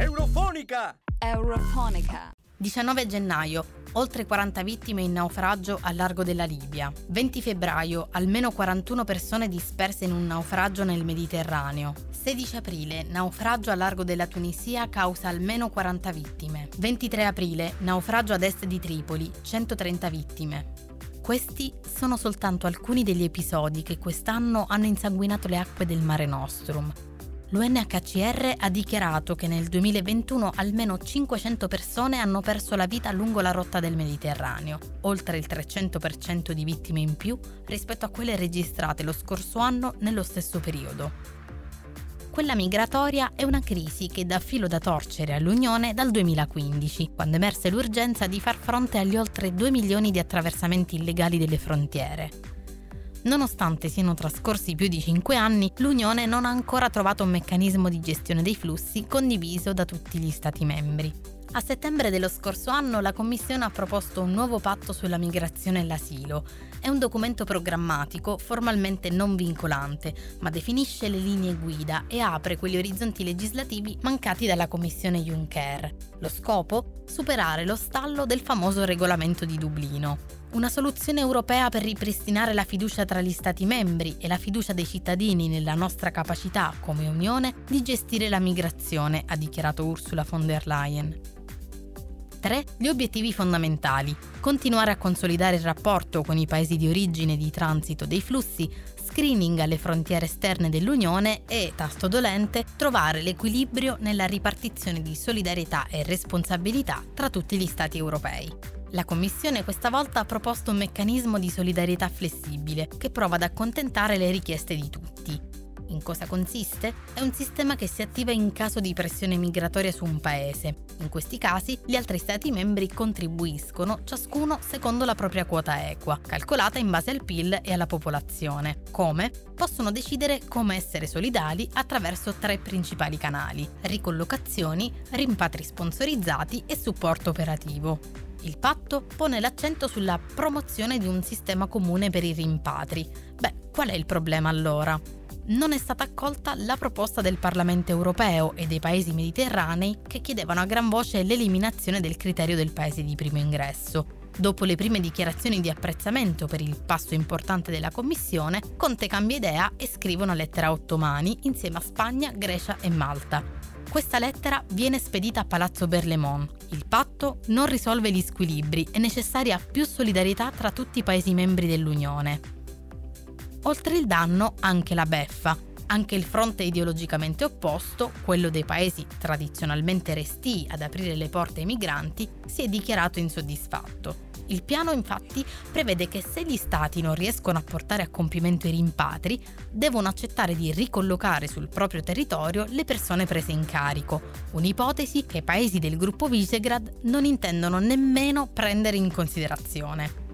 Eurofonica! Eurofonica. 19 gennaio, oltre 40 vittime in naufragio al largo della Libia. 20 febbraio, almeno 41 persone disperse in un naufragio nel Mediterraneo. 16 aprile, naufragio al largo della Tunisia causa almeno 40 vittime. 23 aprile, naufragio ad est di Tripoli, 130 vittime. Questi sono soltanto alcuni degli episodi che quest'anno hanno insanguinato le acque del Mare Nostrum. L'UNHCR ha dichiarato che nel 2021 almeno 500 persone hanno perso la vita lungo la rotta del Mediterraneo, oltre il 300% di vittime in più rispetto a quelle registrate lo scorso anno nello stesso periodo. Quella migratoria è una crisi che dà filo da torcere all'Unione dal 2015, quando emerse l'urgenza di far fronte agli oltre 2 milioni di attraversamenti illegali delle frontiere. Nonostante siano trascorsi più di 5 anni, l'Unione non ha ancora trovato un meccanismo di gestione dei flussi condiviso da tutti gli Stati membri. A settembre dello scorso anno la Commissione ha proposto un nuovo patto sulla migrazione e l'asilo. È un documento programmatico formalmente non vincolante, ma definisce le linee guida e apre quegli orizzonti legislativi mancati dalla Commissione Juncker. Lo scopo? Superare lo stallo del famoso regolamento di Dublino. Una soluzione europea per ripristinare la fiducia tra gli Stati membri e la fiducia dei cittadini nella nostra capacità come Unione di gestire la migrazione, ha dichiarato Ursula von der Leyen. 3. Gli obiettivi fondamentali. Continuare a consolidare il rapporto con i paesi di origine e di transito dei flussi, screening alle frontiere esterne dell'Unione e, tasto dolente, trovare l'equilibrio nella ripartizione di solidarietà e responsabilità tra tutti gli Stati europei. La Commissione questa volta ha proposto un meccanismo di solidarietà flessibile che prova ad accontentare le richieste di tutti. In cosa consiste? È un sistema che si attiva in caso di pressione migratoria su un paese. In questi casi gli altri Stati membri contribuiscono, ciascuno secondo la propria quota equa, calcolata in base al PIL e alla popolazione. Come? Possono decidere come essere solidali attraverso tre principali canali: ricollocazioni, rimpatri sponsorizzati e supporto operativo. Il patto pone l'accento sulla promozione di un sistema comune per i rimpatri. Beh, qual è il problema allora? Non è stata accolta la proposta del Parlamento europeo e dei paesi mediterranei che chiedevano a gran voce l'eliminazione del criterio del paese di primo ingresso. Dopo le prime dichiarazioni di apprezzamento per il passo importante della Commissione, Conte cambia idea e scrive una lettera a otto mani insieme a Spagna, Grecia e Malta. Questa lettera viene spedita a Palazzo Berlemont. Il patto non risolve gli squilibri, è necessaria più solidarietà tra tutti i Paesi membri dell'Unione. Oltre il danno, anche la beffa. Anche il fronte ideologicamente opposto, quello dei paesi tradizionalmente restii ad aprire le porte ai migranti, si è dichiarato insoddisfatto. Il piano infatti prevede che se gli stati non riescono a portare a compimento i rimpatri, devono accettare di ricollocare sul proprio territorio le persone prese in carico, un'ipotesi che i paesi del gruppo Visegrad non intendono nemmeno prendere in considerazione.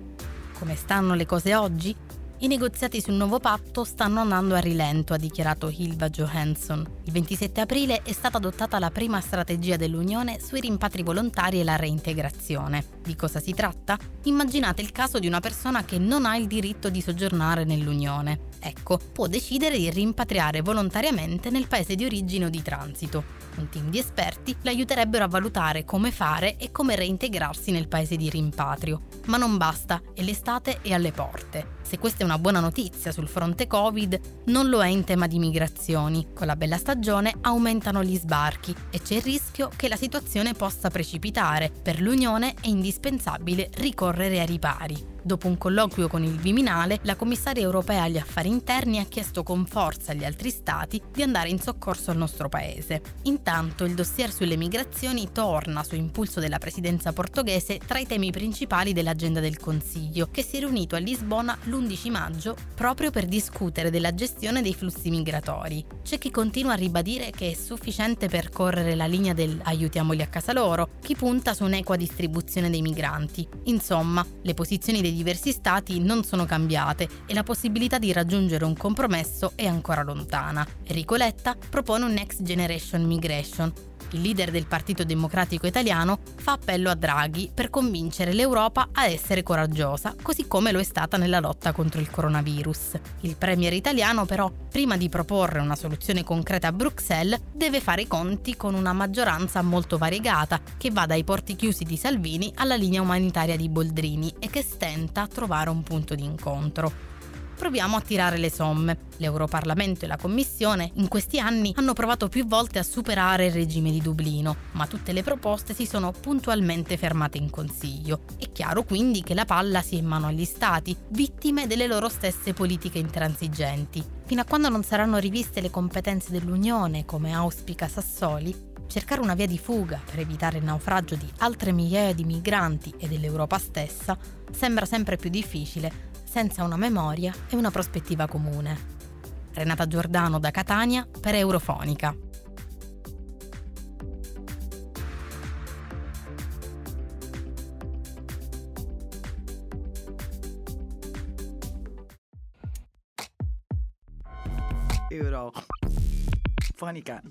Come stanno le cose oggi? I negoziati sul nuovo patto stanno andando a rilento, ha dichiarato Hilva Johansson. Il 27 aprile è stata adottata la prima strategia dell'Unione sui rimpatri volontari e la reintegrazione. Di cosa si tratta? Immaginate il caso di una persona che non ha il diritto di soggiornare nell'Unione. Ecco, può decidere di rimpatriare volontariamente nel paese di origine o di transito. Un team di esperti l'aiuterebbero a valutare come fare e come reintegrarsi nel paese di rimpatrio. Ma non basta, e l'estate è alle porte. Se questa è una buona notizia sul fronte Covid, non lo è in tema di migrazioni. Con la bella stagione aumentano gli sbarchi e c'è il rischio che la situazione possa precipitare. Per l'Unione è indispensabile ricorrere ai ripari. Dopo un colloquio con il Viminale, la commissaria europea agli affari interni ha chiesto con forza agli altri stati di andare in soccorso al nostro paese. Intanto il dossier sulle migrazioni torna su impulso della presidenza portoghese tra i temi principali dell'agenda del Consiglio, che si è riunito a Lisbona l'11 maggio proprio per discutere della gestione dei flussi migratori. C'è chi continua a ribadire che è sufficiente percorrere la linea del aiutiamoli a casa loro, chi punta su un'equa distribuzione dei migranti. Insomma, le posizioni diversi stati non sono cambiate e la possibilità di raggiungere un compromesso è ancora lontana. Enrico Letta propone un Next Generation Migration, Il leader del Partito Democratico Italiano fa appello a Draghi per convincere l'Europa a essere coraggiosa, così come lo è stata nella lotta contro il coronavirus. Il premier italiano però, prima di proporre una soluzione concreta a Bruxelles, deve fare i conti con una maggioranza molto variegata che va dai porti chiusi di Salvini alla linea umanitaria di Boldrini e che stenta a trovare un punto di incontro proviamo a tirare le somme. L'Europarlamento e la Commissione in questi anni hanno provato più volte a superare il regime di Dublino, ma tutte le proposte si sono puntualmente fermate in Consiglio. È chiaro quindi che la palla sia in mano agli Stati, vittime delle loro stesse politiche intransigenti. Fino a quando non saranno riviste le competenze dell'Unione, come auspica Sassoli, cercare una via di fuga per evitare il naufragio di altre migliaia di migranti e dell'Europa stessa sembra sempre più difficile senza una memoria e una prospettiva comune. Renata Giordano da Catania per Eurofonica. Eurofonica.